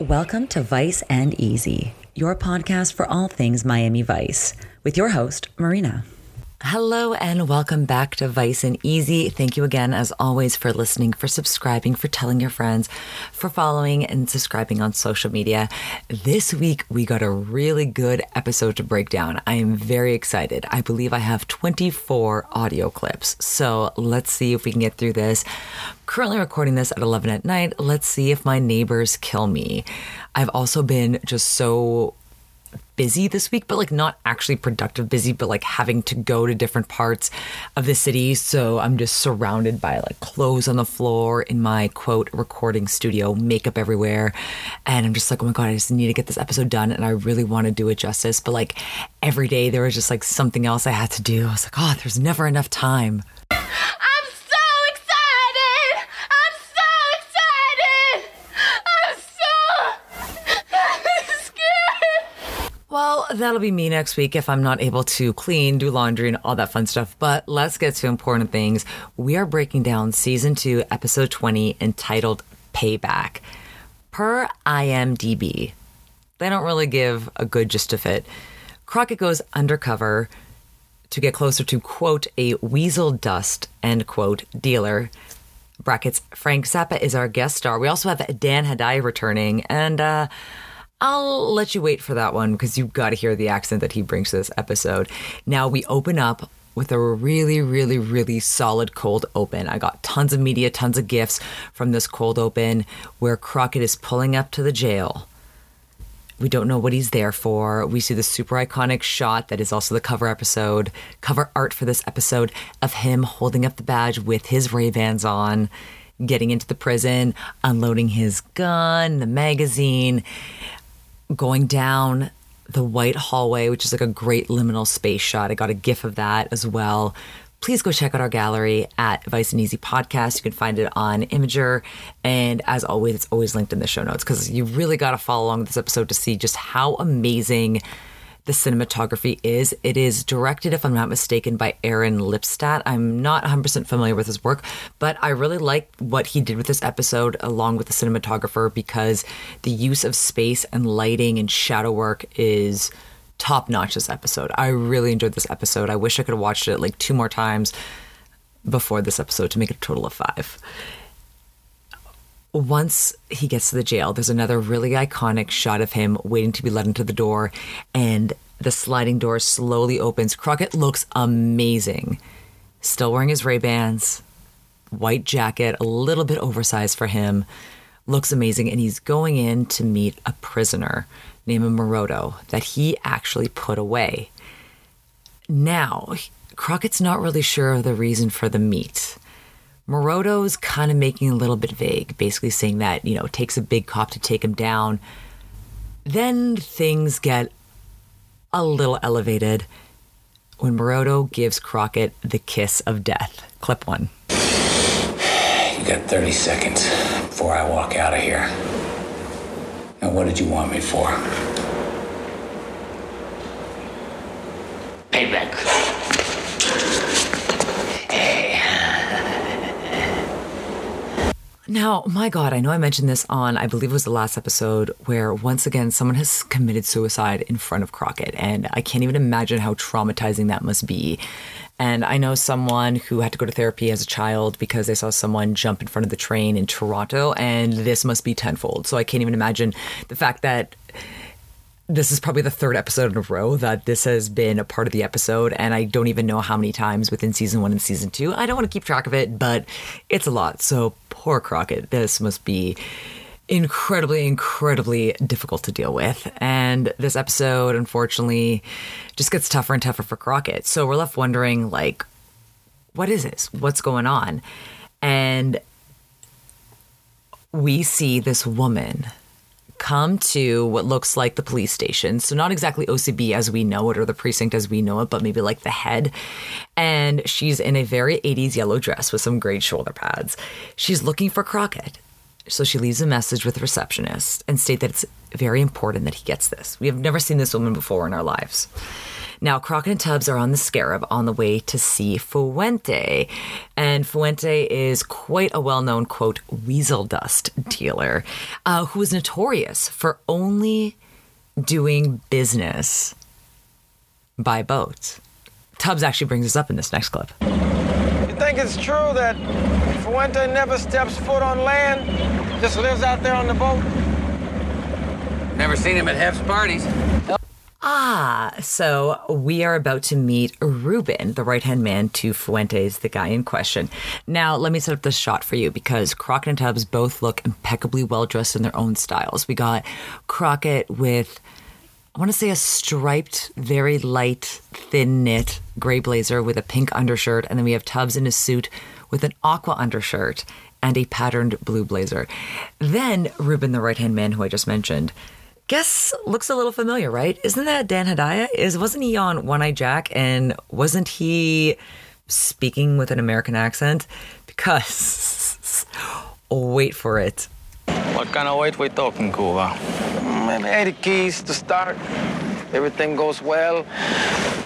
Welcome to Vice and Easy, your podcast for all things Miami Vice, with your host, Marina. Hello and welcome back to Vice and Easy. Thank you again, as always, for listening, for subscribing, for telling your friends, for following and subscribing on social media. This week, we got a really good episode to break down. I am very excited. I believe I have 24 audio clips. So let's see if we can get through this. Currently recording this at 11 at night. Let's see if my neighbors kill me. I've also been just so busy this week, but like not actually productive busy, but like having to go to different parts of the city. So I'm just surrounded by like clothes on the floor in my quote recording studio, makeup everywhere. And I'm just like, oh my God, I just need to get this episode done. And I really want to do it justice. But like every day there was just like something else I had to do. I was like, oh, there's never enough time. That'll be me next week if I'm not able to clean, do laundry, and all that fun stuff. But let's get to important things. We are breaking down season two, episode 20, entitled Payback. Per IMDb, they don't really give a good gist of it. Crockett goes undercover to get closer to, quote, a weasel dust, end quote, dealer. Brackets, Frank Zappa is our guest star. We also have Dan Hedaya returning, and uh, I'll let you wait for that one because you've got to hear the accent that he brings to this episode. Now we open up with a really, really, really solid cold open. I got tons of media, tons of gifts from this cold open where Crockett is pulling up to the jail. We don't know what he's there for. We see the super iconic shot that is also the cover episode, cover art for this episode of him holding up the badge with his Ray-Bans on, getting into the prison, unloading his gun, the magazine going down the white hallway, which is like a great liminal space shot. I got a gif of that as well. Please go check out our gallery at Vice and Easy Podcast. You can find it on Imgur. And as always, it's always linked in the show notes because you really got to follow along with this episode to see just how amazing the cinematography is. It is directed, if I'm not mistaken, by Aaron Lipstadt. I'm not 100% familiar with his work, but I really like what he did with this episode along with the cinematographer because the use of space and lighting and shadow work is top notch this episode. I really enjoyed this episode. I wish I could have watched it like two more times before this episode to make it a total of five once he gets to the jail, there's another really iconic shot of him waiting to be let into the door, and the sliding door slowly opens. Crockett looks amazing, still wearing his Ray Bans, white jacket, a little bit oversized for him, looks amazing, and he's going in to meet a prisoner named Morodo that he actually put away. Now, Crockett's not really sure of the reason for the meet. Morodo's kind of making a little bit vague, basically saying that, you know, it takes a big cop to take him down. Then things get a little elevated when Morodo gives Crockett the kiss of death. Clip one. You got 30 seconds before I walk out of here. Now, what did you want me for? Now, my God, I know I mentioned this on, I believe it was the last episode, where once again someone has committed suicide in front of Crockett. And I can't even imagine how traumatizing that must be. And I know someone who had to go to therapy as a child because they saw someone jump in front of the train in Toronto. And this must be tenfold. So I can't even imagine the fact that this is probably the third episode in a row that this has been a part of the episode, and I don't even know how many times within season one and season two. I don't want to keep track of it, but it's a lot. So poor Crockett. This must be incredibly, incredibly difficult to deal with. And this episode, unfortunately, just gets tougher and tougher for Crockett. So we're left wondering, like, what is this? What's going on? And we see this woman come to what looks like the police station. So, not exactly OCB as we know it or the precinct as we know it, but maybe like the head. And she's in a very 80s yellow dress with some great shoulder pads. She's looking for Crockett. So, she leaves a message with the receptionist and state that it's very important that he gets this. We have never seen this woman before in our lives. Now, Crockett and Tubbs are on the Scarab on the way to see Fuente. And Fuente is quite a well known, quote, weasel dust dealer uh, who is notorious for only doing business by boat. Tubbs actually brings this up in this next clip. You think it's true that Fuente never steps foot on land, just lives out there on the boat? Never seen him at Hef's parties. Ah, so we are about to meet Ruben, the right hand man to Fuentes, the guy in question. Now, let me set up this shot for you because Crockett and Tubbs both look impeccably well dressed in their own styles. We got Crockett with, I want to say, a striped, very light, thin knit gray blazer with a pink undershirt. And then we have Tubbs in a suit with an aqua undershirt and a patterned blue blazer. Then Ruben, the right hand man who I just mentioned, guess looks a little familiar, right? Isn't that Dan Hedaya? Is wasn't he on One Eye Jack and wasn't he speaking with an American accent? Because wait for it. What kind of weight we talking, Cuba? Maybe 80 keys to start. Everything goes well.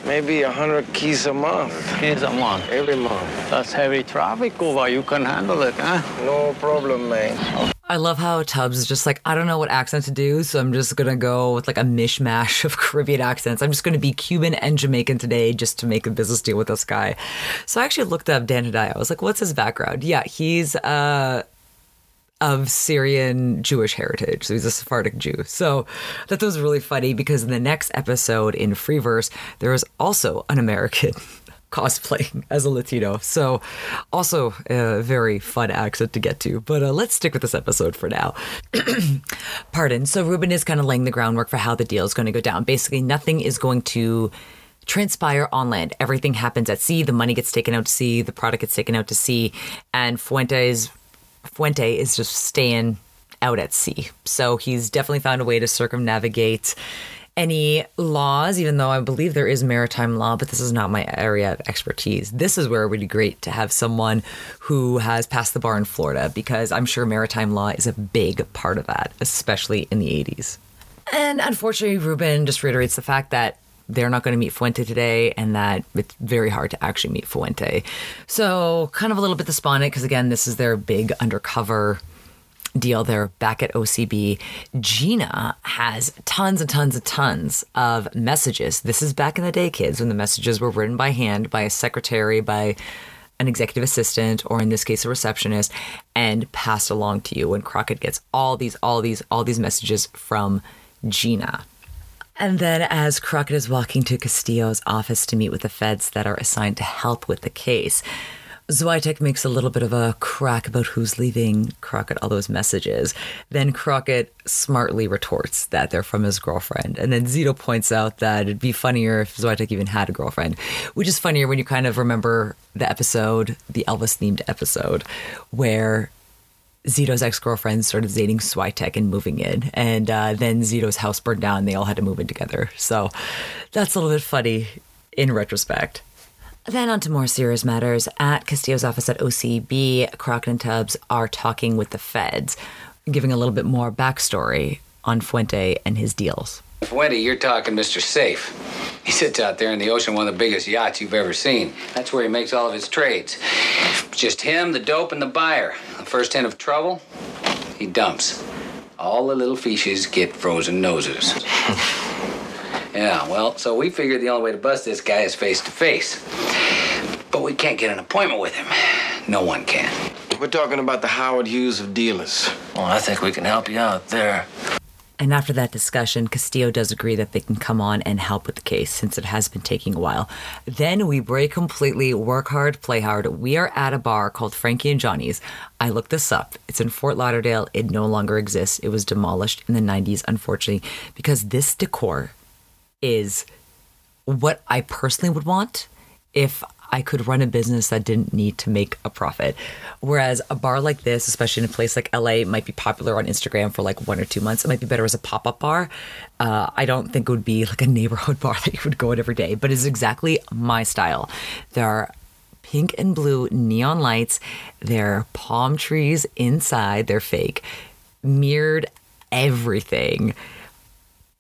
Maybe 100 keys a month. Keys a month. Every month. That's heavy traffic, Cuba. You can handle it, huh? No problem, man. I love how Tubbs is just like, I don't know what accent to do, so I'm just gonna go with like a mishmash of Caribbean accents. I'm just gonna be Cuban and Jamaican today just to make a business deal with this guy. So I actually looked up Dan Hedaya. I was like, what's his background? Yeah, he's uh of Syrian Jewish heritage. So he's a Sephardic Jew. So that was really funny because in the next episode in Freeverse, there is also an American cosplaying as a Latino. So also a very fun accent to get to. But uh, let's stick with this episode for now. Pardon. So Ruben is kind of laying the groundwork for how the deal is going to go down. Basically, nothing is going to transpire on land. Everything happens at sea. The money gets taken out to sea. The product gets taken out to sea. And Fuentes Fuente is just staying out at sea. So he's definitely found a way to circumnavigate any laws, even though I believe there is maritime law, but this is not my area of expertise. This is where it would be great to have someone who has passed the bar in Florida because I'm sure maritime law is a big part of that, especially in the 80s. And unfortunately, Ruben just reiterates the fact that they're not going to meet Fuente today and that it's very hard to actually meet Fuente. So, kind of a little bit despondent because, again, this is their big undercover deal. They're back at OCB. Gina has tons and tons and tons of messages. This is back in the day, kids, when the messages were written by hand by a secretary, by an executive assistant, or in this case, a receptionist, and passed along to you. When Crockett gets all these, all these, all these messages from Gina. And then, as Crockett is walking to Castillo's office to meet with the feds that are assigned to help with the case, Switek makes a little bit of a crack about who's leaving Crockett all those messages. Then Crockett smartly retorts that they're from his girlfriend. And then Zito points out that it'd be funnier if Switek even had a girlfriend, which is funnier when you kind of remember the episode, the Elvis themed episode, where Zito's ex girlfriend started dating Switek and moving in. And uh, then Zito's house burned down. And they all had to move in together. So that's a little bit funny in retrospect. Then on to more serious matters. At Castillo's office at OCB, Crockett and Tubbs are talking with the feds, giving a little bit more backstory on Fuente and his deals. Fuente, you're talking Mr. Safe. He sits out there in the ocean, one of the biggest yachts you've ever seen. That's where he makes all of his trades. Just him, the dope, and the buyer. The first hint of trouble, he dumps. All the little fishes get frozen noses. Yeah, well, so we figured the only way to bust this guy is face to face. But we can't get an appointment with him. No one can. We're talking about the Howard Hughes of dealers. Well, I think we can help you out there. And after that discussion, Castillo does agree that they can come on and help with the case since it has been taking a while. Then we break completely, work hard, play hard. We are at a bar called Frankie and Johnny's. I looked this up. It's in Fort Lauderdale. It no longer exists. It was demolished in the 90s, unfortunately, because this decor is what I personally would want if I could run a business that didn't need to make a profit. Whereas a bar like this, especially in a place like LA, might be popular on Instagram for like one or two months. It might be better as a pop up bar. Uh, I don't think it would be like a neighborhood bar that you would go at every day, but it's exactly my style. There are pink and blue neon lights, there are palm trees inside, they're fake, mirrored everything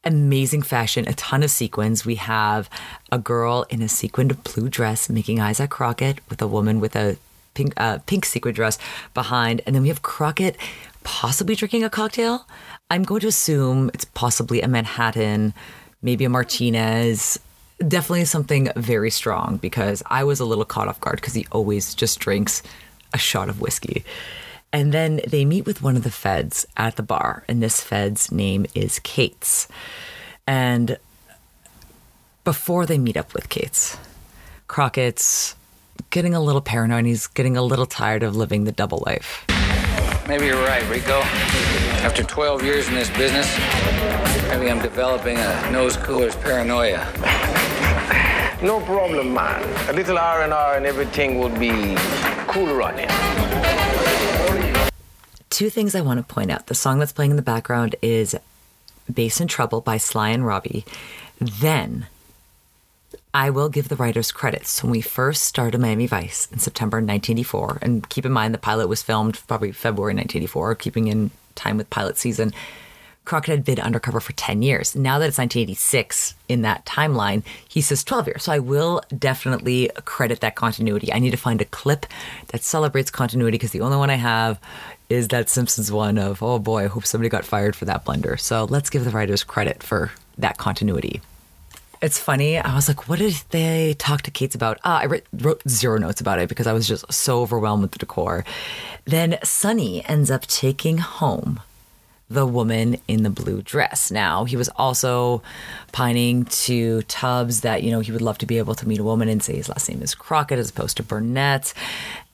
amazing fashion, a ton of sequins. We have a girl in a sequined blue dress making eyes at Crockett with a woman with a pink uh, pink sequin dress behind, and then we have Crockett possibly drinking a cocktail. I'm going to assume it's possibly a Manhattan, maybe a Martinez. Definitely something very strong because I was a little caught off guard because he always just drinks a shot of whiskey. And then they meet with one of the feds at the bar, and this fed's name is Cates. And before they meet up with Cates, Crockett's getting a little paranoid. and He's getting a little tired of living the double life. Maybe you're right, Rico. After 12 years in this business, maybe I'm developing a nose cooler's paranoia. No problem, man. A little R&R and everything will be cool running. Two things I want to point out. The song that's playing in the background is Bass in Trouble by Sly and Robbie. Then I will give the writers credits. When we first started Miami Vice in September 1984, and keep in mind the pilot was filmed probably February 1984, keeping in time with pilot season, Crockett had been undercover for 10 years. Now that it's 1986 in that timeline, he says 12 years. So I will definitely credit that continuity. I need to find a clip that celebrates continuity because the only one I have is that Simpsons one of, oh boy, I hope somebody got fired for that blunder. So let's give the writers credit for that continuity. It's funny. I was like, what did they talk to Cates about? Ah, I wrote, wrote zero notes about it because I was just so overwhelmed with the decor. Then Sonny ends up taking home the woman in the blue dress. Now, he was also pining to Tubbs that, you know, he would love to be able to meet a woman and say his last name is Crockett as opposed to Burnett.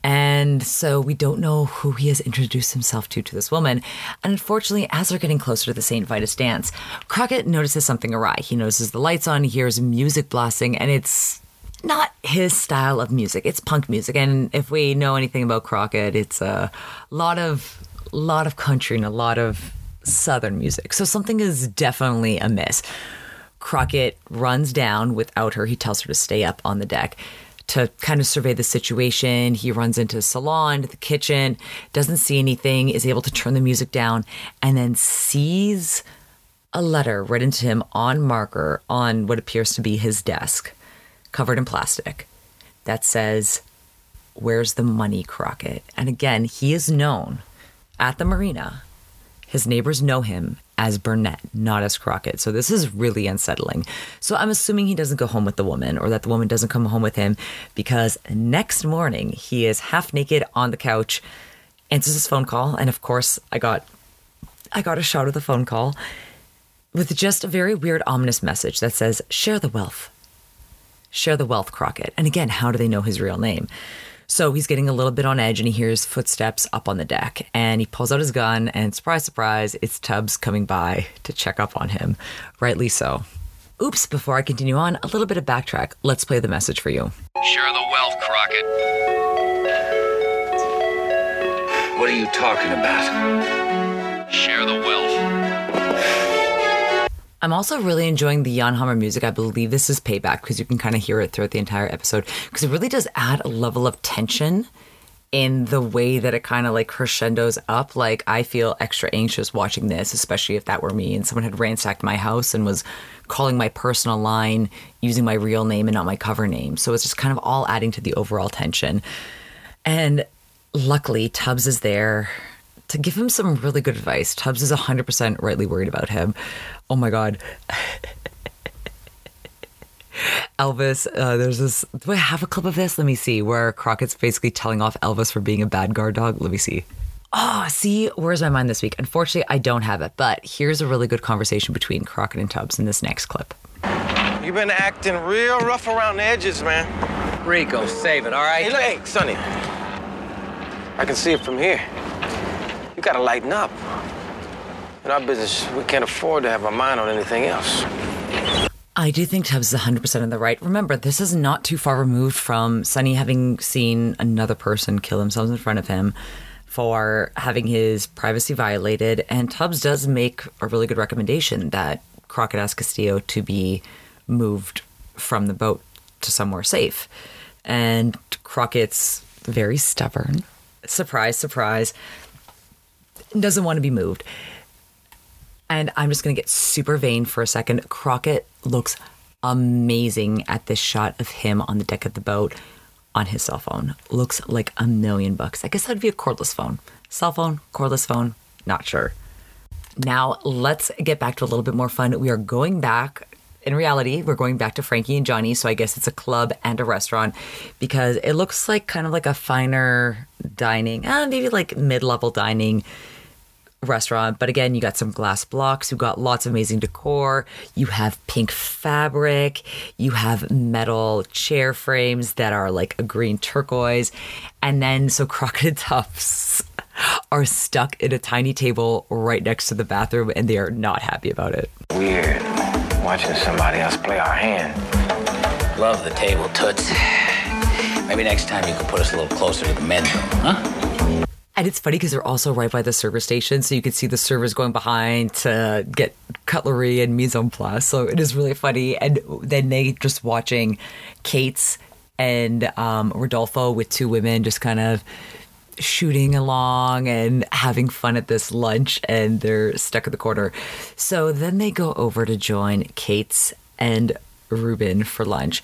And so we don't know who he has introduced himself to to this woman. And unfortunately, as they're getting closer to the St. Vitus dance, Crockett notices something awry. He notices the lights on, he hears music blasting, and it's not his style of music. It's punk music. And if we know anything about Crockett, it's a lot of lot of country and a lot of southern music. So something is definitely amiss. Crockett runs down without her. He tells her to stay up on the deck to kind of survey the situation. He runs into the salon, to the kitchen, doesn't see anything, is able to turn the music down, and then sees a letter written to him on marker on what appears to be his desk, covered in plastic, that says, Where's the money, Crockett? And again, he is known at the marina. His neighbors know him as Burnett, not as Crockett. So this is really unsettling. So I'm assuming he doesn't go home with the woman or that the woman doesn't come home with him because next morning he is half naked on the couch, answers his phone call, and of course I got I got a shot of the phone call with just a very weird ominous message that says share the wealth. Share the wealth, Crockett. And again, how do they know his real name? So he's getting a little bit on edge and he hears footsteps up on the deck and he pulls out his gun and surprise, surprise, it's Tubbs coming by to check up on him. Rightly so. Oops, before I continue on, a little bit of backtrack. Let's play the message for you. Share the wealth, Crockett. What are you talking about? Share the wealth. I'm also really enjoying the Jan Hammer music. I believe this is payback because you can kind of hear it throughout the entire episode because it really does add a level of tension in the way that it kind of like crescendos up. Like I feel extra anxious watching this, especially if that were me and someone had ransacked my house and was calling my personal line using my real name and not my cover name. So it's just kind of all adding to the overall tension. And luckily, Tubbs is there to give him some really good advice. Tubbs is 100% rightly worried about him. Oh my God. Elvis, uh, there's this. Do I have a clip of this? Let me see. Where Crockett's basically telling off Elvis for being a bad guard dog. Let me see. Oh, see, where's my mind this week? Unfortunately, I don't have it, but here's a really good conversation between Crockett and Tubbs in this next clip. You've been acting real rough around the edges, man. Rico, save it, all right? Hey, look, hey, Sonny. I can see it from here. You gotta lighten up. In our business, we can't afford to have our mind on anything else. I do think Tubbs is 100% in the right. Remember, this is not too far removed from Sonny having seen another person kill themselves in front of him for having his privacy violated. And Tubbs does make a really good recommendation that Crockett ask Castillo to be moved from the boat to somewhere safe. And Crockett's very stubborn. Surprise, surprise. Doesn't want to be moved. And I'm just going to get super vain for a second. Crockett looks amazing at this shot of him on the deck of the boat on his cell phone. Looks like a million bucks. I guess that'd be a cordless phone. Cell phone, cordless phone, not sure. Now, let's get back to a little bit more fun. We are going back. In reality, we're going back to Frankie and Johnny, so I guess it's a club and a restaurant because it looks like kind of like a finer dining, uh, maybe like mid level dining restaurant. But again, you got some glass blocks, you got lots of amazing decor, you have pink fabric, you have metal chair frames that are like a green turquoise. And then so Crockett Tubbs are stuck in a tiny table right next to the bathroom and they are not happy about it. Weird. Watching somebody else play our hand. Love the table, Toots. Maybe next time you could put us a little closer to the men's room, huh? And it's funny because they're also right by the server station, so you can see the servers going behind to get cutlery and mise en place. So it is really funny. And then they just watching Cates and um, Rodolfo with two women just kind of shooting along and having fun at this lunch, and they're stuck in the corner. So then they go over to join Cates and Ruben for lunch.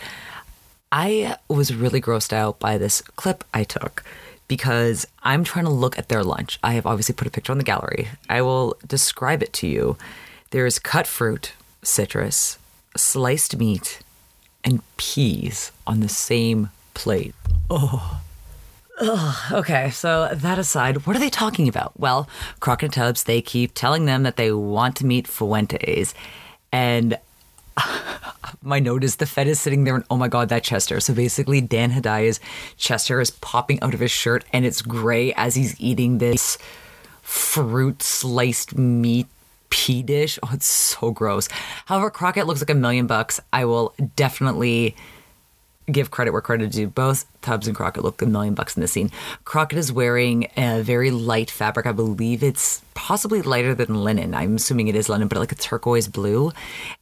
I was really grossed out by this clip I took because I'm trying to look at their lunch. I have obviously put a picture on the gallery. I will describe it to you. There is cut fruit, citrus, sliced meat, and peas on the same plate. Oh. Ugh. Okay, so that aside, what are they talking about? Well, Crockett and Tubbs, they keep telling them that they want to meet Fuentes. And my note is the Fed is sitting there and oh my god, that Chester. So basically, Dan Hedaya's Chester is popping out of his shirt and it's gray as he's eating this fruit sliced meat pea dish. Oh, it's so gross. However, Crockett looks like a million bucks. I will definitely give credit where credit is due. Both Tubbs and Crockett look a million bucks in this scene. Crockett is wearing a very light fabric. I believe it's possibly lighter than linen. I'm assuming it is linen, but like a turquoise blue.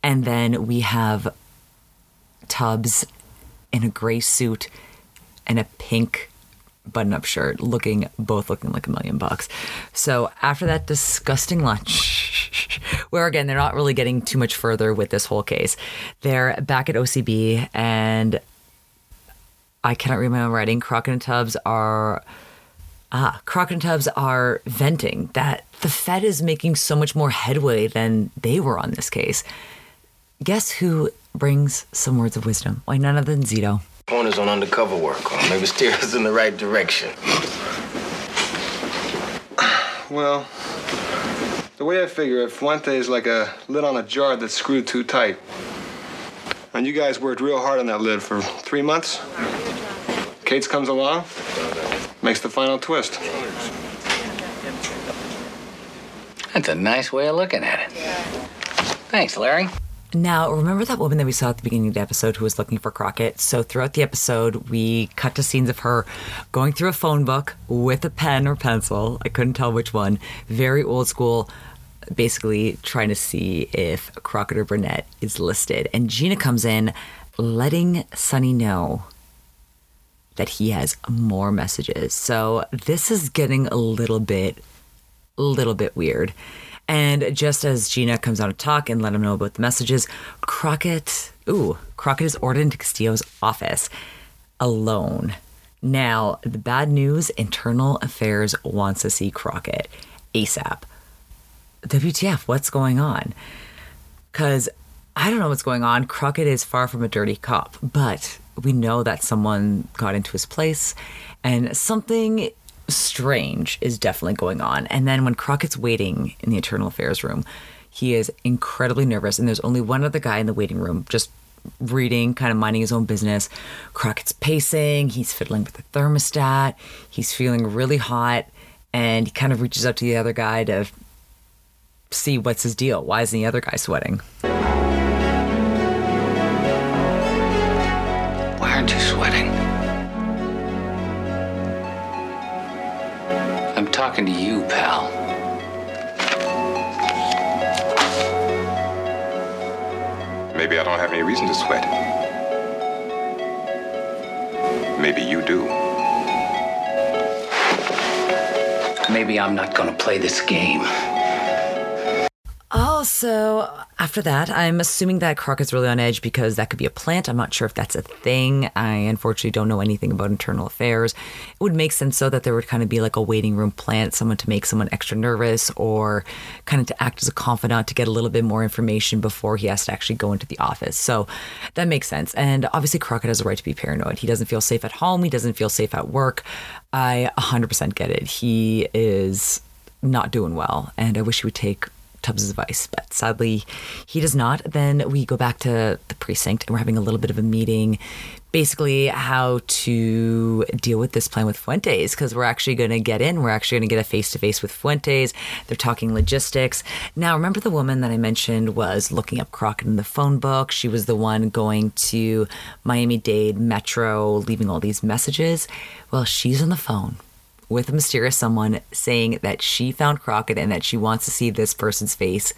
And then we have Tubbs in a gray suit and a pink button up shirt, looking both looking like a million bucks. So after that disgusting lunch, where again they're not really getting too much further with this whole case, they're back at OCB and I cannot read my own writing. Crockett and Tubbs are ah, Crockett and Tubbs are venting that the Fed is making so much more headway than they were on this case. Guess who brings some words of wisdom? Why none other than Zito. Pointers on undercover work, or maybe steer us in the right direction. Well, the way I figure it, Fuente is like a lid on a jar that's screwed too tight. And you guys worked real hard on that lid for three months. Cates comes along, makes the final twist. That's a nice way of looking at it. Thanks, Larry. Now, remember that woman that we saw at the beginning of the episode who was looking for Crockett? So, throughout the episode, we cut to scenes of her going through a phone book with a pen or pencil. I couldn't tell which one. Very old school, basically trying to see if Crockett or Burnett is listed. And Gina comes in, letting Sonny know that he has more messages. So, this is getting a little bit, a little bit weird. And just as Gina comes out to talk and let him know about the messages, Crockett, ooh, Crockett is ordered into Castillo's office alone. Now, the bad news Internal Affairs wants to see Crockett ASAP. WTF, what's going on? Because I don't know what's going on. Crockett is far from a dirty cop, but we know that someone got into his place and something strange is definitely going on. And then when Crockett's waiting in the Internal Affairs room, he is incredibly nervous. And there's only one other guy in the waiting room, just reading, kind of minding his own business. Crockett's pacing, he's fiddling with the thermostat, he's feeling really hot, and he kind of reaches out to the other guy to see what's his deal. Why isn't the other guy sweating? Why aren't you sweating? I'm talking to you, pal. Maybe I don't have any reason to sweat. Maybe you do. Maybe I'm not gonna play this game. Also, after that, I'm assuming that Crockett's really on edge because that could be a plant. I'm not sure if that's a thing. I unfortunately don't know anything about internal affairs. It would make sense, though, that there would kind of be like a waiting room plant, someone to make someone extra nervous or kind of to act as a confidant to get a little bit more information before he has to actually go into the office. So that makes sense. And obviously, Crockett has a right to be paranoid. He doesn't feel safe at home, he doesn't feel safe at work. I 100% get it. He is not doing well, and I wish he would take Tubbs' advice, but sadly he does not. Then we go back to the precinct and we're having a little bit of a meeting, basically how to deal with this plan with Fuentes, because we're actually going to get in. We're actually going to get a face to face with Fuentes. They're talking logistics. Now, remember the woman that I mentioned was looking up Crockett in the phone book? She was the one going to Miami Dade Metro, leaving all these messages. Well, she's on the phone with a mysterious someone saying that she found Crockett and that she wants to see this person's face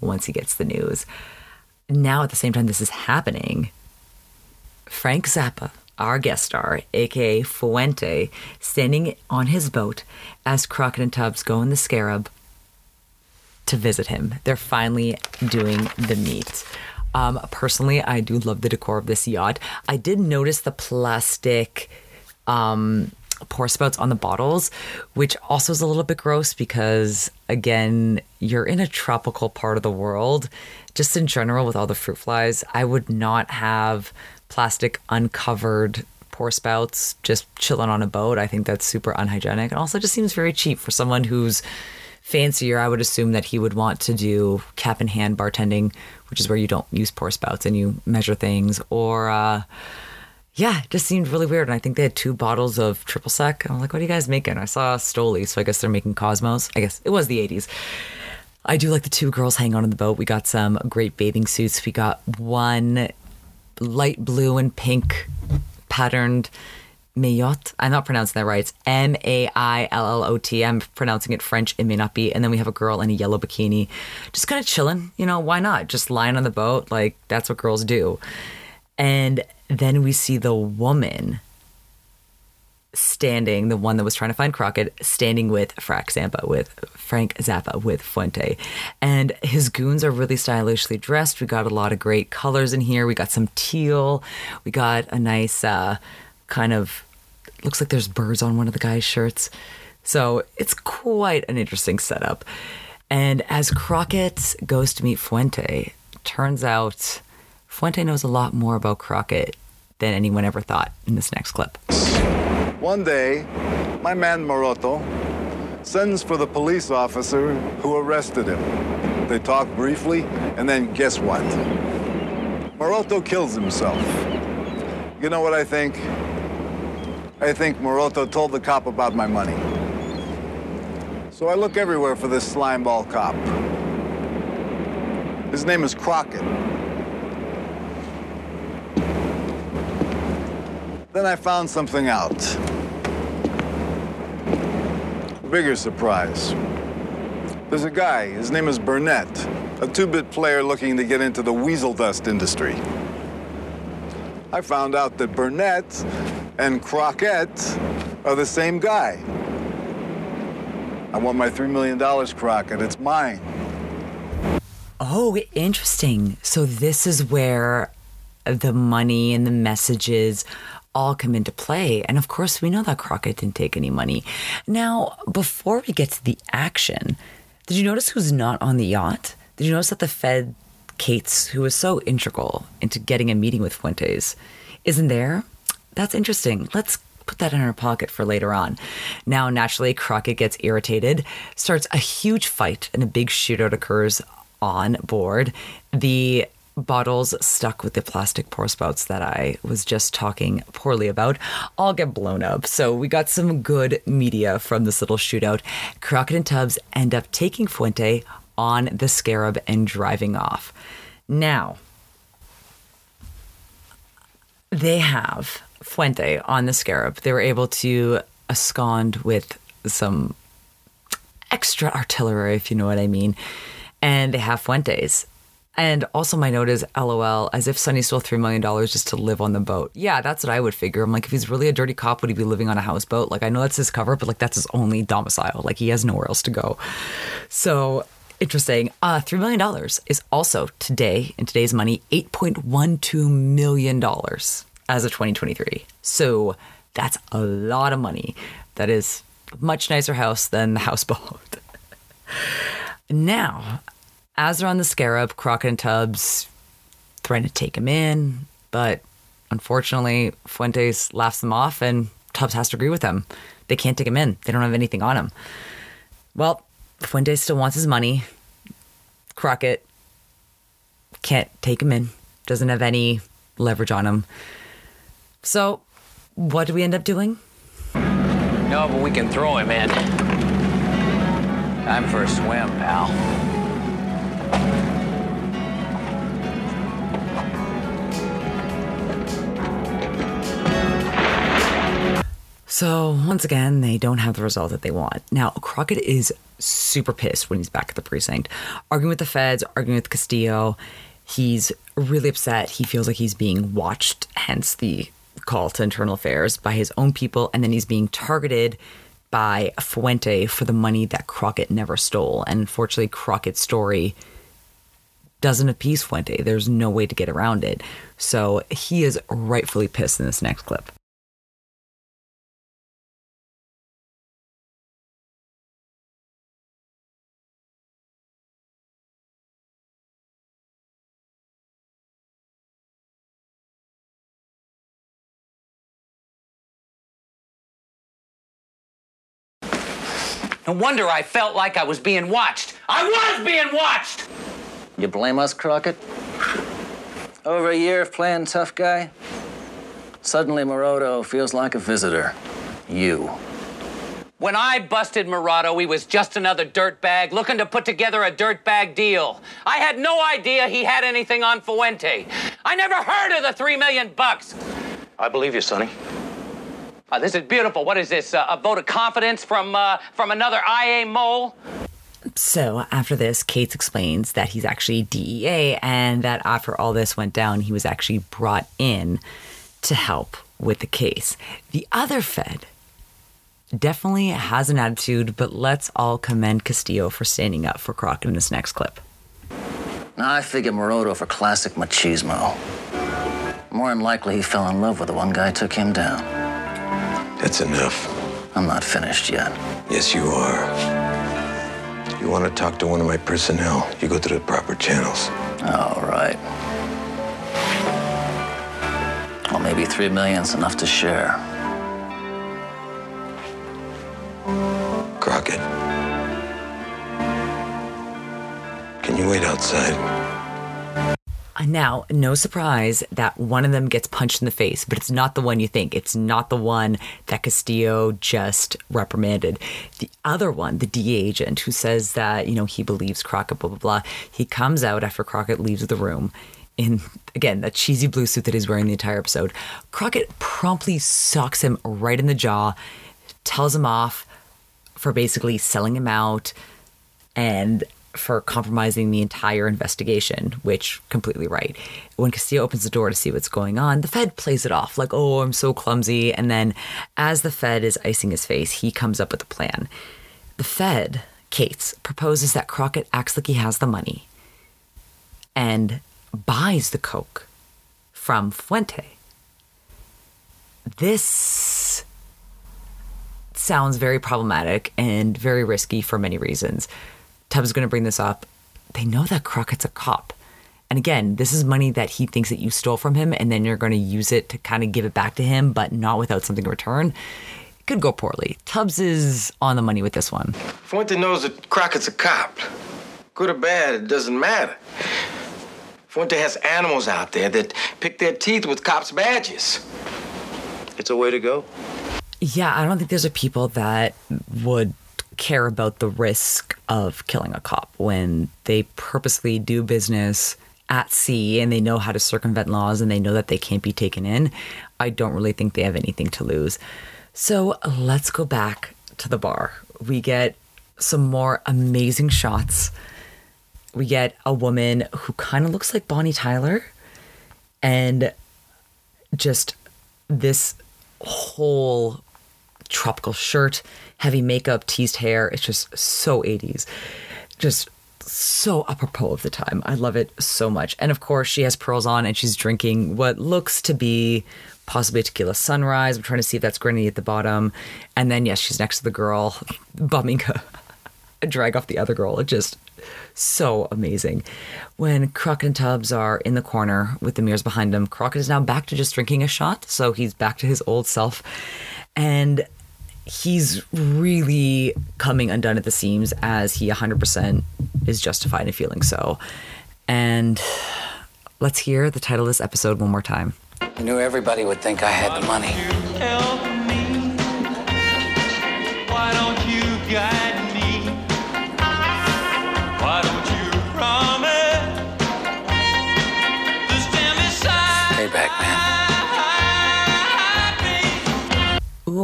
once he gets the news. Now, at the same time, this is happening. Frank Zappa, our guest star, aka Fuente, standing on his boat as Crockett and Tubbs go in the Scarab to visit him. They're finally doing the meet. Um, personally, I do love the decor of this yacht. I did notice the plastic um, pour spouts on the bottles, which also is a little bit gross because, again, you're in a tropical part of the world. Just in general, with all the fruit flies, I would not have plastic uncovered pour spouts just chilling on a boat. I think that's super unhygienic. And also just seems very cheap for someone who's fancier. I would assume that he would want to do cap in hand bartending, which is where you don't use pour spouts and you measure things, or uh, yeah, it just seemed really weird. And I think they had two bottles of triple sec. I'm like, what are you guys making? I saw Stoli, so I guess they're making Cosmos. I guess it was the 80s. I do like the two girls hang on in the boat. We got some great bathing suits. We got one light blue and pink patterned maillot. I'm not pronouncing that right. It's M A I L L O T. I'm pronouncing it French. It may not be. And then we have a girl in a yellow bikini, just kind of chilling. You know, why not? Just lying on the boat. Like, that's what girls do. And then we see the woman standing, the one that was trying to find Crockett, standing with Frank Zappa, with Frank Zappa, with Fuente. And his goons are really stylishly dressed. We got a lot of great colors in here. We got some teal. We got a nice uh, kind of, looks like there's birds on one of the guy's shirts. So it's quite an interesting setup. And as Crockett goes to meet Fuente, turns out Fuente knows a lot more about Crockett than anyone ever thought in this next clip. One day, my man Moroto sends for the police officer who arrested him. They talk briefly, and then guess what? Moroto kills himself. You know what I think? I think Moroto told the cop about my money. So I look everywhere for this slimeball cop. His name is Crockett. Then I found something out. Bigger surprise. There's a guy, his name is Burnett, a two-bit player looking to get into the weasel dust industry. I found out that Burnett and Crockett are the same guy. I want my $3 million, Crockett. It's mine. Oh, interesting. So this is where the money and the messages all come into play. And of course, we know that Crockett didn't take any money. Now, before we get to the action, did you notice who's not on the yacht? Did you notice that the Fed, Cates, who was so integral into getting a meeting with Fuentes, isn't there? That's interesting. Let's put that in our pocket for later on. Now, naturally, Crockett gets irritated, starts a huge fight, and a big shootout occurs on board. The bottles stuck with the plastic pour spouts that I was just talking poorly about all get blown up. So we got some good media from this little shootout. Crockett and Tubbs end up taking Fuente on the Scarab and driving off. Now, they have Fuente on the Scarab. They were able to abscond with some extra artillery, if you know what I mean. And they have Fuentes. And also, my note is LOL, as if Sonny stole $3 million just to live on the boat. Yeah, that's what I would figure. I'm like, if he's really a dirty cop, would he be living on a houseboat? Like, I know that's his cover, but like, that's his only domicile. Like, he has nowhere else to go. So interesting. Uh, $3 million is also today, in today's money, $8.12 million as of 2023. So that's a lot of money. That is a much nicer house than the houseboat. now, as they're on the scarab, Crockett and Tubbs threaten to take him in, but unfortunately, Fuentes laughs them off and Tubbs has to agree with them. They can't take him in, they don't have anything on him. Well, Fuentes still wants his money. Crockett can't take him in, doesn't have any leverage on him. So, what do we end up doing? No, but we can throw him in. Time for a swim, pal. So, once again, they don't have the result that they want. Now, Crockett is super pissed when he's back at the precinct, arguing with the feds, arguing with Castillo. He's really upset. He feels like he's being watched, hence the call to internal affairs by his own people. And then he's being targeted by Fuente for the money that Crockett never stole. And unfortunately, Crockett's story doesn't appease Fuente. There's no way to get around it. So he is rightfully pissed in this next clip. No wonder I felt like I was being watched. I was being watched! You blame us, Crockett? Over a year of playing tough guy? Suddenly, Morodo feels like a visitor. You. When I busted Murado, he was just another dirtbag looking to put together a dirtbag deal. I had no idea he had anything on Fuente. I never heard of the three million bucks. I believe you, Sonny. Uh, this is beautiful. What is this? Uh, a vote of confidence from uh, from another IA mole? So after this, Cates explains that he's actually DEA and that after all this went down, he was actually brought in to help with the case. The other Fed definitely has an attitude, but let's all commend Castillo for standing up for Crockett in this next clip. Now, I figure Morodo for classic machismo. More than likely, he fell in love with the one guy who took him down. That's enough. I'm not finished yet. Yes, you are. You want to talk to one of my personnel, you go through the proper channels. All right. Well, maybe three million's enough to share. Crockett. Can you wait outside? Now, no surprise that one of them gets punched in the face, but it's not the one you think. It's not the one that Castillo just reprimanded. The other one, the DA agent, who says that, you know, he believes Crockett, blah, blah, blah, he comes out after Crockett leaves the room in, again, that cheesy blue suit that he's wearing the entire episode. Crockett promptly socks him right in the jaw, tells him off for basically selling him out and for compromising the entire investigation, which completely right. When Castillo opens the door to see what's going on, the Fed plays it off like, oh, I'm so clumsy. And then as the Fed is icing his face, he comes up with a plan. The Fed, Cates, proposes that Crockett acts like he has the money and buys the Coke from Fuente. This sounds very problematic and very risky for many reasons. Tubbs is going to bring this up. They know that Crockett's a cop. And again, this is money that he thinks that you stole from him, and then you're going to use it to kind of give it back to him, but not without something in return. It could go poorly. Tubbs is on the money with this one. Fuente knows that Crockett's a cop. Good or bad, it doesn't matter. Fuente has animals out there that pick their teeth with cops' badges. It's a way to go. Yeah, I don't think there's a people that would care about the risk of killing a cop when they purposely do business at sea and they know how to circumvent laws and they know that they can't be taken in. I don't really think they have anything to lose. So let's go back to the bar. We get some more amazing shots. We get a woman who kind of looks like Bonnie Tyler and just this whole tropical shirt, heavy makeup, teased hair. It's just so 80s. Just so apropos of the time. I love it so much. And of course, she has pearls on and she's drinking what looks to be possibly tequila sunrise. I'm trying to see if that's grenadine at the bottom. And then, yes, she's next to the girl, bumming a drag off the other girl. It just so amazing. When Crockett and Tubbs are in the corner with the mirrors behind him, Crockett is now back to just drinking a shot. So he's back to his old self. And he's really coming undone at the seams as he 100% is justified in feeling so. And let's hear the title of this episode one more time. I knew everybody would think I had the money.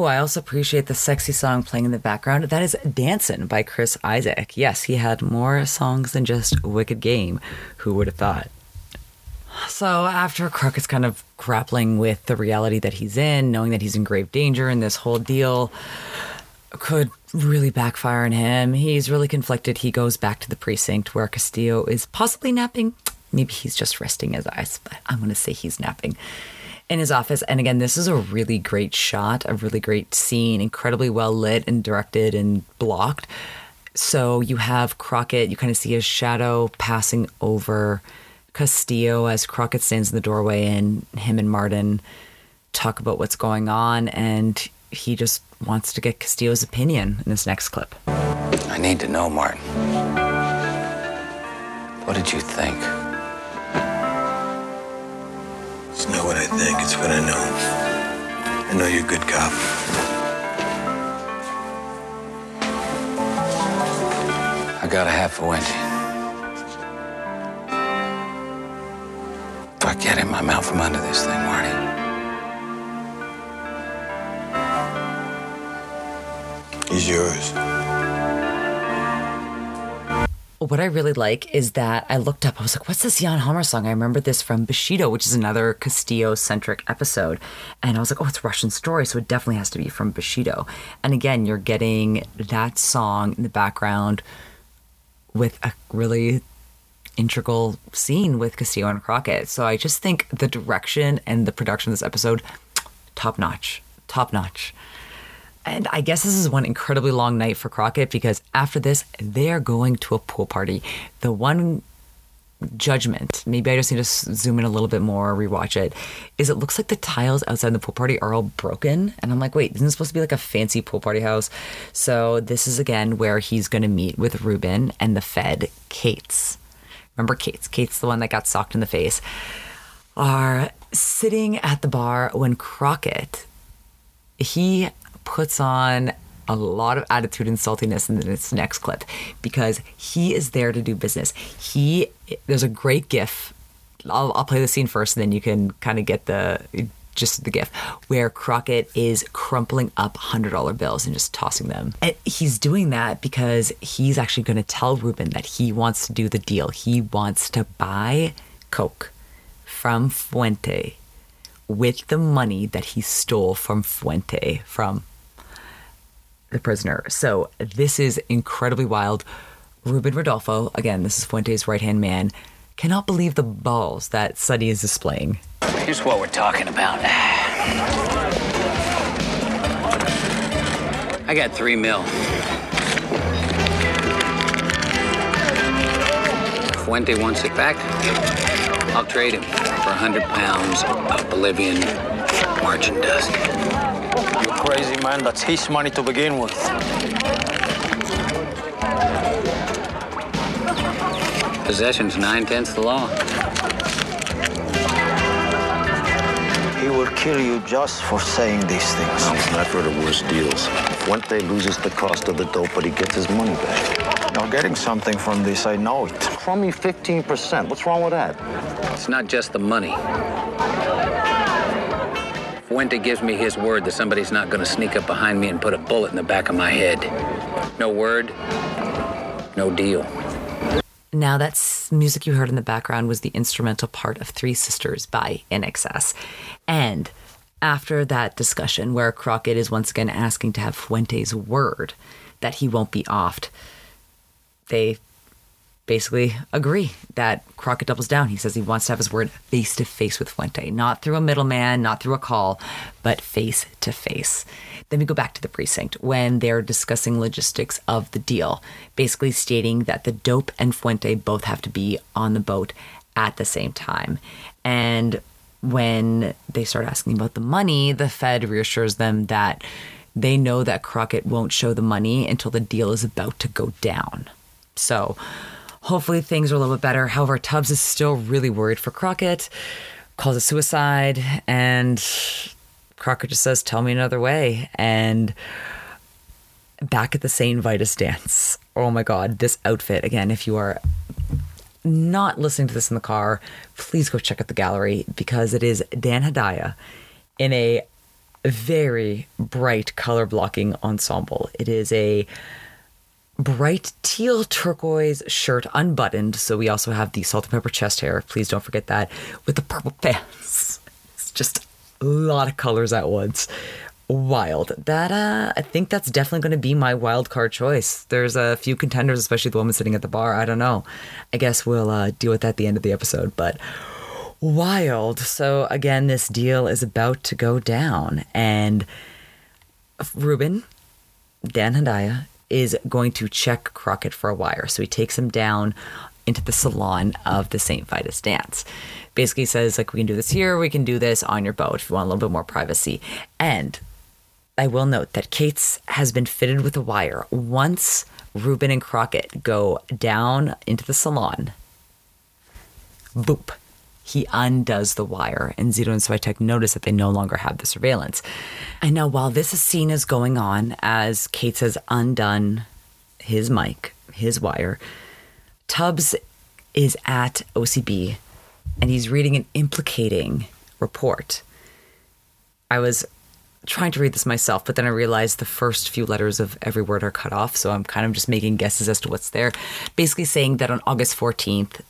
Ooh, I also appreciate the sexy song playing in the background. That is Dancin' by Chris Isaak. Yes, he had more songs than just Wicked Game. Who would have thought? So, after Crockett's kind of grappling with the reality that he's in, knowing that he's in grave danger, and this whole deal could really backfire on him, he's really conflicted. He goes back to the precinct where Castillo is possibly napping. Maybe he's just resting his eyes, but I'm going to say he's napping in his office. And again, this is a really great shot, a really great scene, incredibly well lit and directed and blocked. So you have Crockett, you kind of see his shadow passing over Castillo as Crockett stands in the doorway, and him and Martin talk about what's going on. And he just wants to get Castillo's opinion in this next clip. I need to know, Martin. What did you think? It's not what I think, it's what I know. I know you're a good cop. I got a half for Wendy. If I get him, I'm out from under this thing, Marty. He's yours. What I really like is that I looked up, I was like, what's this Jan Hammer song? I remember this from Bushido, which is another Castillo centric episode. And I was like, oh, it's Russian Story, so it definitely has to be from Bushido. And again, you're getting that song in the background with a really integral scene with Castillo and Crockett. So I just think the direction and the production of this episode, top notch. Top notch. And I guess this is one incredibly long night for Crockett because after this, they're going to a pool party. The one judgment, maybe I just need to zoom in a little bit more, rewatch it, is it looks like the tiles outside the pool party are all broken. And I'm like, wait, isn't this supposed to be like a fancy pool party house? So this is again where he's going to meet with Ruben and the Fed, Cates. Remember Cates? Cates the one that got socked in the face. Are sitting at the bar when Crockett he puts on a lot of attitude and saltiness in this next clip because he is there to do business. He there's a great gif. I'll, I'll play the scene first, and then you can kind of get the just the gif where Crockett is crumpling up hundred dollar bills and just tossing them. And he's doing that because he's actually going to tell Ruben that he wants to do the deal. He wants to buy Coke from Fuente with the money that he stole from Fuente from the prisoner. So this is incredibly wild. Ruben Rodolfo, again, this is Fuente's right hand man, cannot believe the balls that Sonny is displaying. Here's what we're talking about. I got three mil. Fuente wants it back. I'll trade him for a hundred pounds of Bolivian marching dust. You crazy man, that's his money to begin with. Possession's nine tenths the law. He will kill you just for saying these things. No, I've heard of worse deals. Fuente loses the cost of the dope, but he gets his money back. You're getting something from this, I know it. From me 15%. What's wrong with that? It's not just the money. Fuente gives me his word that somebody's not going to sneak up behind me and put a bullet in the back of my head. No word, no deal. Now, that music you heard in the background was the instrumental part of Three Sisters by INXS. And after that discussion, where Crockett is once again asking to have Fuente's word that he won't be offed, they basically agree that Crockett doubles down. He says he wants to have his word face to face with Fuente, not through a middleman, not through a call, but face to face. Then we go back to the precinct when they're discussing logistics of the deal, basically stating that the dope and Fuente both have to be on the boat at the same time. And when they start asking about the money, the Fed reassures them that they know that Crockett won't show the money until the deal is about to go down. So hopefully things are a little bit better. However, Tubbs is still really worried for Crockett, calls it suicide, and Crockett just says, Tell me another way. And back at the St. Vitus dance. Oh my God, this outfit, again, if you are not listening to this in the car, please go check out the gallery because it is Dan Hedaya in a very bright color blocking ensemble. It is a bright teal turquoise shirt unbuttoned. So we also have the salt and pepper chest hair. Please don't forget that with the purple pants. It's just a lot of colors at once. Wild. That uh I think that's definitely going to be my wild card choice. There's a few contenders, especially the woman sitting at the bar. I don't know. I guess we'll uh, deal with that at the end of the episode, but wild. So again, this deal is about to go down and Ruben, Dan Hedaya, is going to check Crockett for a wire. So he takes him down into the salon of the St. Vitus dance. Basically says, like, we can do this here, we can do this on your boat if you want a little bit more privacy. And I will note that Cates has been fitted with a wire. Once Ruben and Crockett go down into the salon, boop, he undoes the wire, and Zito and Switek notice that they no longer have the surveillance. And now, while this scene is going on, as Kate has undone his mic, his wire, Tubbs is at OCB and he's reading an implicating report. I was trying to read this myself, but then I realized the first few letters of every word are cut off, so I'm kind of just making guesses as to what's there. Basically, saying that on August 14th,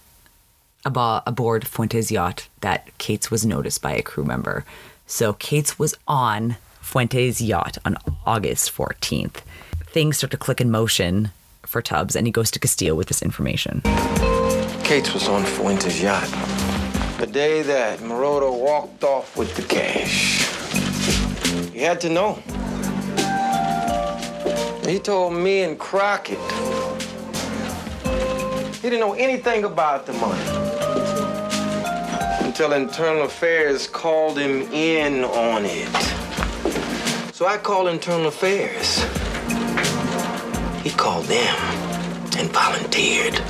abo- aboard Fuentes' yacht, that Cates was noticed by a crew member. So Cates was on Fuentes' yacht on August 14th. Things start to click in motion for Tubbs, and he goes to Castillo with this information. Cates was on Fuentes' yacht. The day that Morodo walked off with the cash. He had to know. He told me and Crockett. He didn't know anything about the money. Until Internal Affairs called him in on it. So I called Internal Affairs. He called them and volunteered.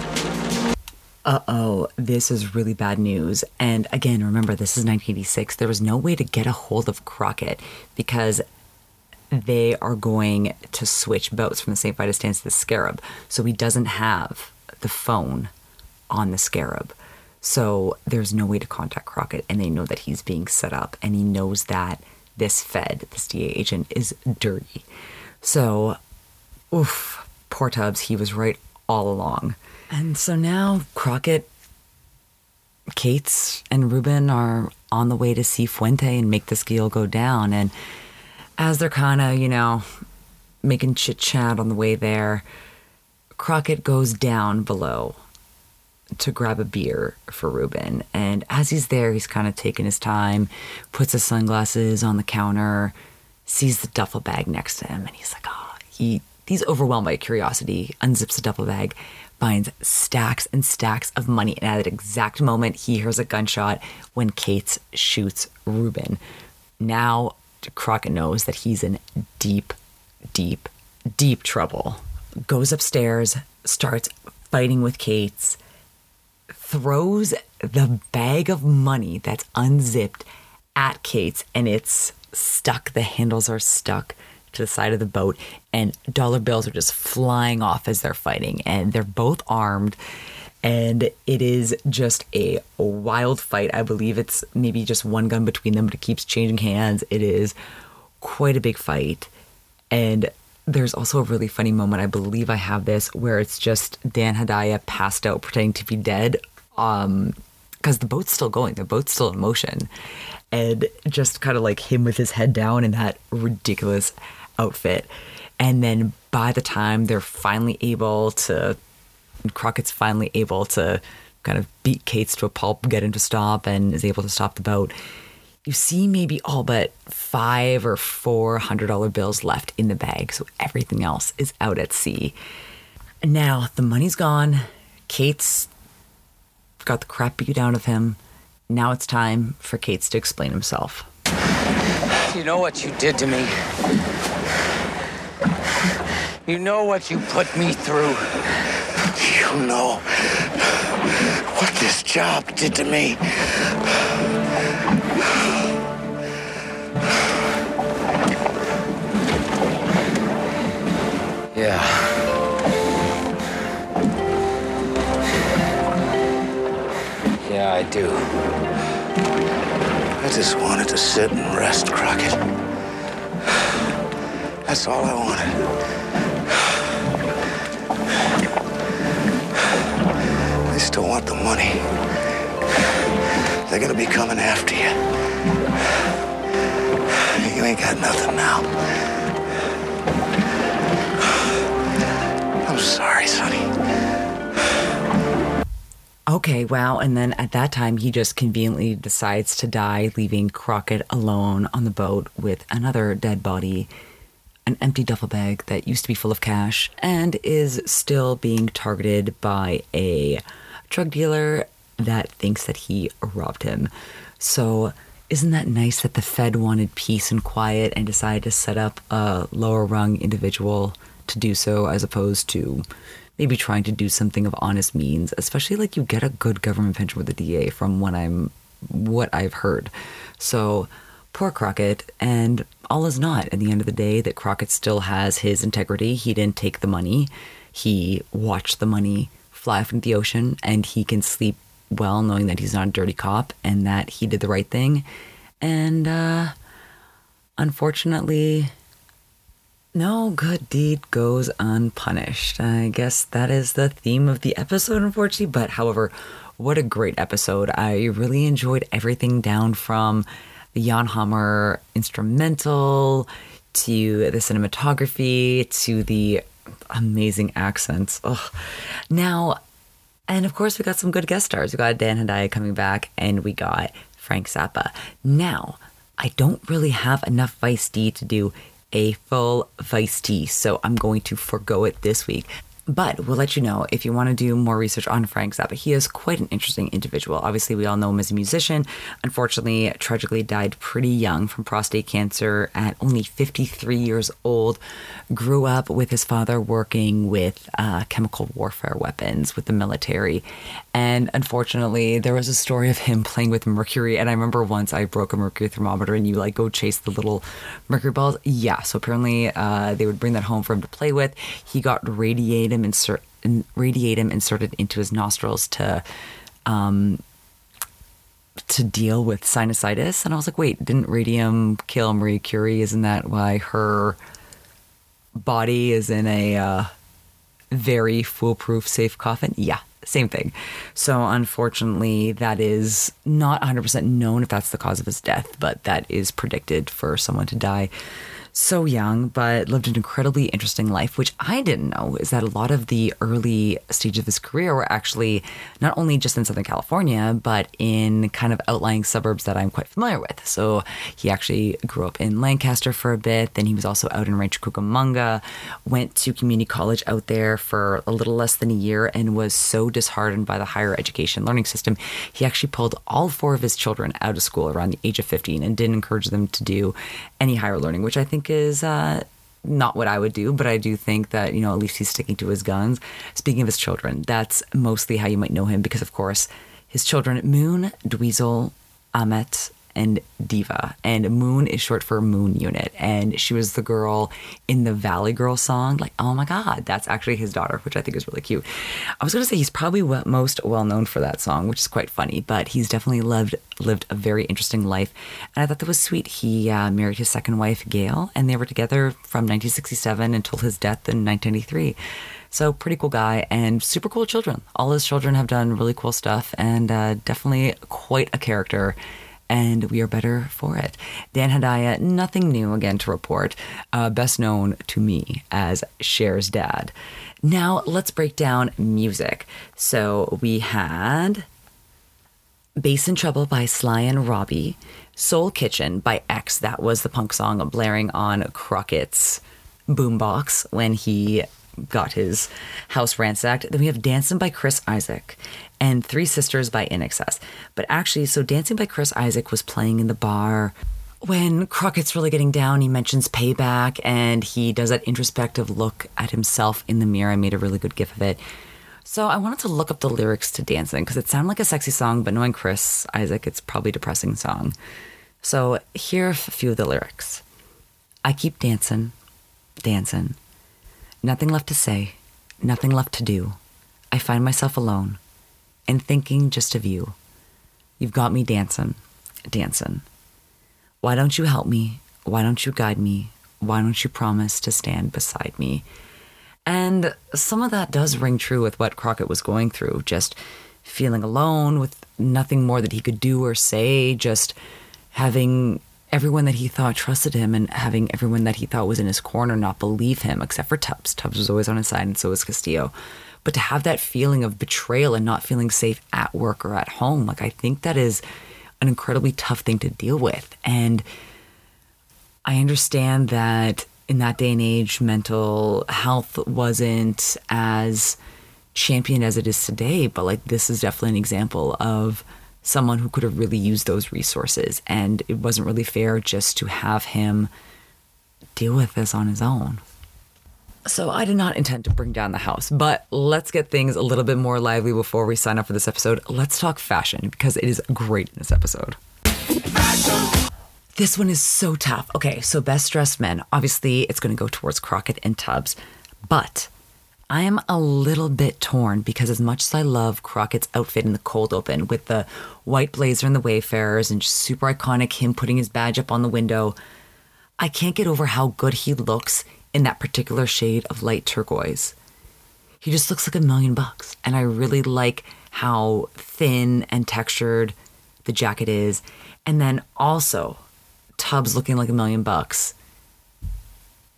uh oh, this is really bad news. And again, remember, this is 1986. There was no way to get a hold of Crockett because they are going to switch boats from the St. Vitus dance to the Scarab. So he doesn't have the phone on the Scarab. So there's no way to contact Crockett. And they know that he's being set up. And he knows that this Fed, this DA agent, is dirty. So, oof, poor Tubbs, he was right all along. And so now Crockett, Cates, and Ruben are on the way to see Fuente and make this deal go down. And as they're kind of, you know, making chit chat on the way there, Crockett goes down below to grab a beer for Ruben. And as he's there, he's kind of taking his time, puts his sunglasses on the counter, sees the duffel bag next to him, and he's like, oh, he he's overwhelmed by curiosity, unzips the duffel bag, finds stacks and stacks of money. And at that exact moment, he hears a gunshot when Kate shoots Ruben. Now Crockett knows that he's in deep, deep, deep trouble. Goes upstairs, starts fighting with Cates, throws the bag of money that's unzipped at Cates, and it's stuck. The handles are stuck to the side of the boat, and dollar bills are just flying off as they're fighting. And they're both armed, and it is just a wild fight. I believe it's maybe just one gun between them, but it keeps changing hands. It is quite a big fight. And there's also a really funny moment. I believe I have this where it's just Dan Hedaya passed out pretending to be dead. Um, because the boat's still going, the boat's still in motion, and just kind of like him with his head down in that ridiculous outfit. And then by the time they're finally able to Crockett's finally able to kind of beat Cates to a pulp, get him to stop, and is able to stop the boat. You see maybe all but five or four hundred dollar bills left in the bag, so everything else is out at sea. And now the money's gone. Cates got the crap beat out of him. Now it's time for Cates to explain himself. You know what you did to me. You know what you put me through. You know what this job did to me. Do. I just wanted to sit and rest, Crockett. That's all I wanted. They still want the money. They're gonna be coming after you. You ain't got nothing now. I'm sorry, Sonny. Okay, wow. And then at that time, he just conveniently decides to die, leaving Crockett alone on the boat with another dead body, an empty duffel bag that used to be full of cash, and is still being targeted by a drug dealer that thinks that he robbed him. So, isn't that nice that the Fed wanted peace and quiet and decided to set up a lower rung individual to do so as opposed to maybe trying to do something of honest means, especially like you get a good government pension with the DA from what I'm what I've heard. So poor Crockett and all is not at the end of the day that Crockett still has his integrity. He didn't take the money. He watched the money fly off into the ocean and he can sleep well knowing that he's not a dirty cop and that he did the right thing. And uh unfortunately no good deed goes unpunished. I guess that is the theme of the episode, unfortunately. But however, what a great episode. I really enjoyed everything down from the Jan Hammer instrumental to the cinematography to the amazing accents. Ugh. Now, and of course, we got some good guest stars. We got Dan Hedaya coming back, and we got Frank Zappa. Now, I don't really have enough Vice D to do a full T, so I'm going to forego it this week. But we'll let you know if you want to do more research on Frank Zappa. He is quite an interesting individual. Obviously, we all know him as a musician. Unfortunately, tragically died pretty young from prostate cancer at only 53 years old. Grew up with his father working with uh, chemical warfare weapons with the military. And unfortunately, there was a story of him playing with mercury. And I remember once I broke a mercury thermometer and you like go chase the little mercury balls. Yeah, so apparently uh, they would bring that home for him to play with. He got radiated insert radiatum inserted into his nostrils to um to deal with sinusitis. And I was like wait didn't radium kill Marie Curie? Isn't that why her body is in a uh, very foolproof safe coffin? Yeah same thing. So unfortunately that is not 100% known if that's the cause of his death but that is predicted for someone to die so young, but lived an incredibly interesting life, which I didn't know is that a lot of the early stages of his career were actually not only just in Southern California, but in kind of outlying suburbs that I'm quite familiar with. So he actually grew up in Lancaster for a bit. Then he was also out in Rancho Cucamonga, went to community college out there for a little less than a year and was so disheartened by the higher education learning system. He actually pulled all four of his children out of school around the age of 15 and didn't encourage them to do any higher learning, which I think is uh, not what I would do, but I do think that, you know, at least he's sticking to his guns. Speaking of his children, that's mostly how you might know him because, of course, his children, Moon, Dweezil, Ahmet, and Diva. And Moon is short for Moon Unit. And she was the girl in the Valley Girl song. Like, oh my God, that's actually his daughter, which I think is really cute. I was going to say he's probably most well known for that song, which is quite funny, but he's definitely lived lived a very interesting life. And I thought that was sweet. He uh, married his second wife, Gail, and they were together from 1967 until his death in 1993. So pretty cool guy and super cool children. All his children have done really cool stuff and uh, definitely quite a character and we are better for it. Dan Hedaya, nothing new again to report, uh, best known to me as Cher's dad. Now let's break down music. So we had Bass in Trouble by Sly and Robbie, Soul Kitchen by X, that was the punk song blaring on Crockett's boombox when he got his house ransacked. Then we have Dancing by Chris Isaak and Three Sisters by INXS. But actually, so Dancing by Chris Isaak was playing in the bar when Crockett's really getting down. He mentions payback and he does that introspective look at himself in the mirror. I made a really good gif of it. So I wanted to look up the lyrics to Dancing because it sounded like a sexy song, but knowing Chris Isaak, it's probably a depressing song. So here are a few of the lyrics. I keep dancing, dancing. Nothing left to say, nothing left to do. I find myself alone and thinking just of you. You've got me dancing, dancing. Why don't you help me? Why don't you guide me? Why don't you promise to stand beside me? And some of that does ring true with what Crockett was going through, just feeling alone with nothing more that he could do or say, just having everyone that he thought trusted him and having everyone that he thought was in his corner not believe him, except for Tubbs. Tubbs was always on his side, and so was Castillo. But to have that feeling of betrayal and not feeling safe at work or at home, like I think that is an incredibly tough thing to deal with. And I understand that in that day and age, mental health wasn't as championed as it is today, but like this is definitely an example of someone who could have really used those resources. And it wasn't really fair just to have him deal with this on his own. So I did not intend to bring down the house, but let's get things a little bit more lively before we sign up for this episode. Let's talk fashion because it is great in this episode. This one is so tough. Okay, so best dressed men. Obviously, it's going to go towards Crockett and Tubbs, but I am a little bit torn because as much as I love Crockett's outfit in the cold open with the white blazer and the Wayfarers and just super iconic him putting his badge up on the window, I can't get over how good he looks in that particular shade of light turquoise. He just looks like a million bucks. And I really like how thin and textured the jacket is. And then also, Tubbs looking like a million bucks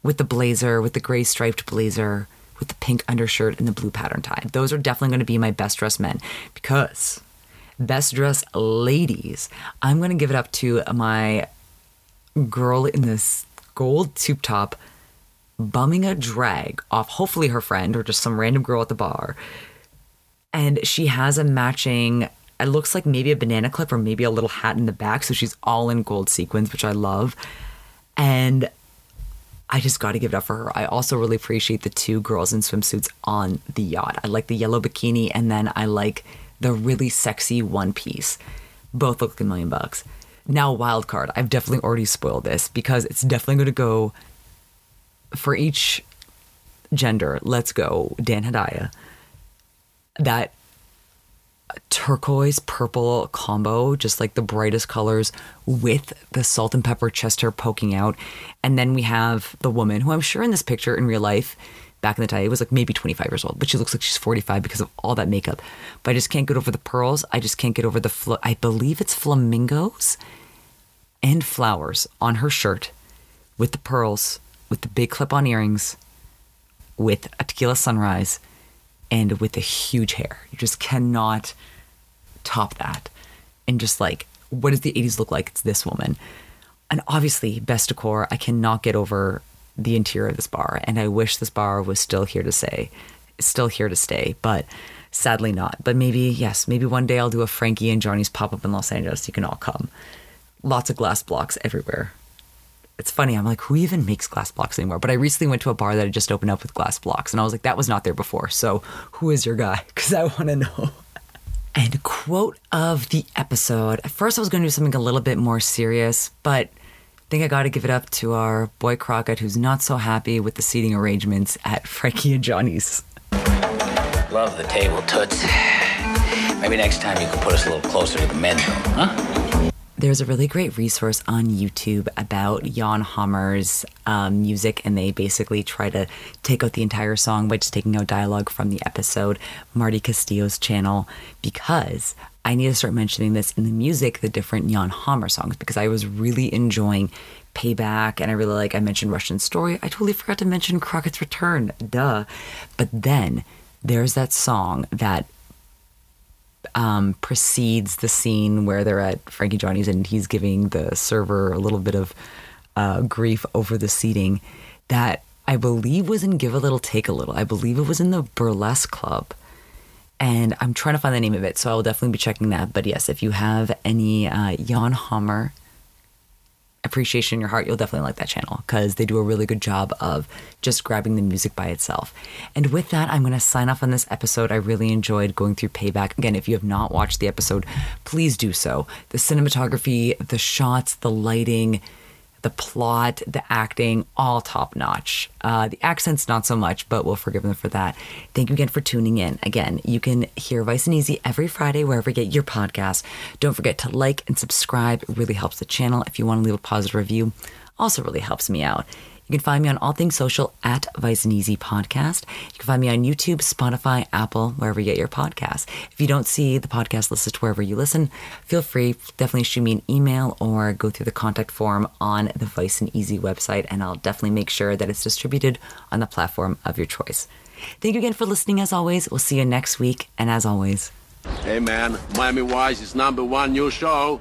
with the blazer, with the gray striped blazer, with the pink undershirt and the blue pattern tie. Those are definitely going to be my best dressed men because best dressed ladies, I'm going to give it up to my girl in this gold tube top bumming a drag off hopefully her friend or just some random girl at the bar. And she has a matching it looks like maybe a banana clip or maybe a little hat in the back. So she's all in gold sequins, which I love. And I just got to give it up for her. I also really appreciate the two girls in swimsuits on the yacht. I like the yellow bikini and then I like the really sexy one piece. Both look like a million bucks. Now, wild card. I've definitely already spoiled this because it's definitely going to go for each gender. Let's go, Dan Hedaya. That turquoise purple combo, just like the brightest colors with the salt and pepper chest hair poking out. And then we have the woman who I'm sure in this picture in real life back in the day was like maybe 25 years old, but she looks like she's 45 because of all that makeup. But I just can't get over the pearls. I just can't get over the, fl- I believe it's flamingos and flowers on her shirt with the pearls, with the big clip on earrings, with a tequila sunrise, and with the huge hair. You just cannot top that. And just like, what does the 80s look like? It's this woman. And obviously, best decor, I cannot get over the interior of this bar. And I wish this bar was still here to say, still here to stay, but sadly not. But maybe, yes, maybe one day I'll do a Frankie and Johnny's pop up in Los Angeles. You can all come. Lots of glass blocks everywhere. It's funny, I'm like, who even makes glass blocks anymore? But I recently went to a bar that had just opened up with glass blocks, and I was like, that was not there before. So who is your guy? Because I want to know. And quote of the episode. At first, I was going to do something a little bit more serious, but I think I got to give it up to our boy Crockett, who's not so happy with the seating arrangements at Frankie and Johnny's. Love the table, Toots. Maybe next time you can put us a little closer to the room, huh? There's a really great resource on YouTube about Jan Hammer's um, music, and they basically try to take out the entire song by just taking out dialogue from the episode, Marty Castillo's channel, because I need to start mentioning this in the music, the different Jan Hammer songs, because I was really enjoying Payback, and I really like, I mentioned Russian Story. I totally forgot to mention Crockett's Return, duh. But then there's that song that um, precedes the scene where they're at Frankie Johnny's and he's giving the server a little bit of uh, grief over the seating that I believe was in Give a Little, Take a Little. I believe it was in the Burlesque Club. And I'm trying to find the name of it, so I will definitely be checking that. But yes, if you have any uh, Jan Hammer appreciation in your heart, you'll definitely like that channel because they do a really good job of just grabbing the music by itself. And with that, I'm going to sign off on this episode. I really enjoyed going through Payback. Again, if you have not watched the episode, please do so. The cinematography, the shots, the lighting, the plot, the acting, all top notch. Uh, the accents, not so much, but we'll forgive them for that. Thank you again for tuning in. Again, you can hear Vice and Easy every Friday wherever you get your podcast. Don't forget to like and subscribe. It really helps the channel. If you want to leave a positive review, also really helps me out. You can find me on all things social at Vice and Easy Podcast. You can find me on YouTube, Spotify, Apple, wherever you get your podcasts. If you don't see the podcast listed wherever you listen, feel free, definitely shoot me an email or go through the contact form on the Vice and Easy website, and I'll definitely make sure that it's distributed on the platform of your choice. Thank you again for listening, as always. We'll see you next week, and as always, Hey man, Miami Wise is number one new show.